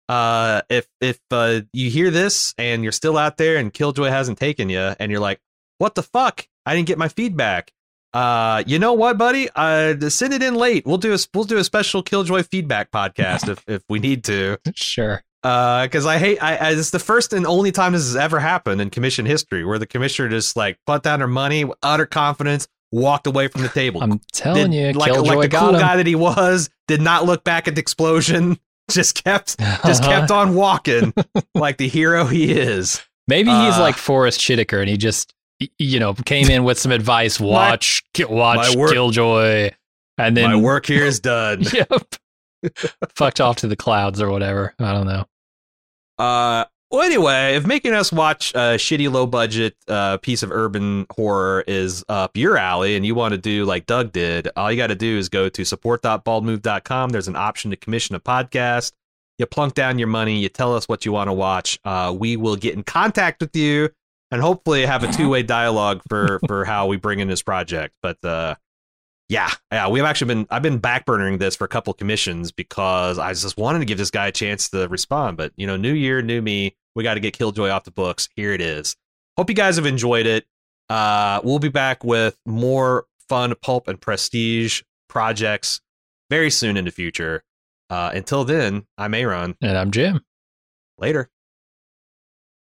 S1: uh, if if uh, you hear this and you're still out there and Killjoy hasn't taken you, and you're like, what the fuck? I didn't get my feedback. Uh, you know what, buddy? Uh, send it in late. We'll do a we'll do a special Killjoy feedback podcast if if we need to *laughs*
S2: Sure.
S1: Uh, because I hate. I, I it's the first and only time this has ever happened in commission history where the commissioner just like put down her money utter confidence, walked away from the table.
S2: I'm telling
S1: Did-
S2: you,
S1: like,
S2: Killjoy
S1: like the cool
S2: him.
S1: guy that he was, did not look back at the explosion. *laughs* Just kept, just
S2: Uh-huh.
S1: kept on walking *laughs* like the hero he is.
S2: Maybe he's
S1: Uh,
S2: like Forest Whitaker, and he just you know came in with some advice. Watch, ki- watch
S1: my work-
S2: Killjoy, and then
S1: My work here is done. *laughs*
S2: yep, fucked off to the clouds or whatever. I don't know.
S1: Uh, well, anyway, if making us watch a shitty, low budget uh, piece of urban horror is up your alley and you want to do like Doug did, all you got to do is go to support.baldmove.com. There's an option to commission a podcast. You plunk down your money, you tell us what you want to watch. Uh, we will get in contact with you and hopefully have a two way *laughs* dialogue for, for how we bring in this project. But uh, yeah, yeah, we've actually been I've been backburnering this for a couple commissions because I just wanted to give this guy a chance to respond. But you know, new year, new me. We got to get Killjoy off the books. Here it is. Hope you guys have enjoyed it. Uh, we'll be back with more fun pulp and prestige projects very soon in the future. Uh, until then, I'm Aaron.
S2: And I'm Jim.
S1: Later.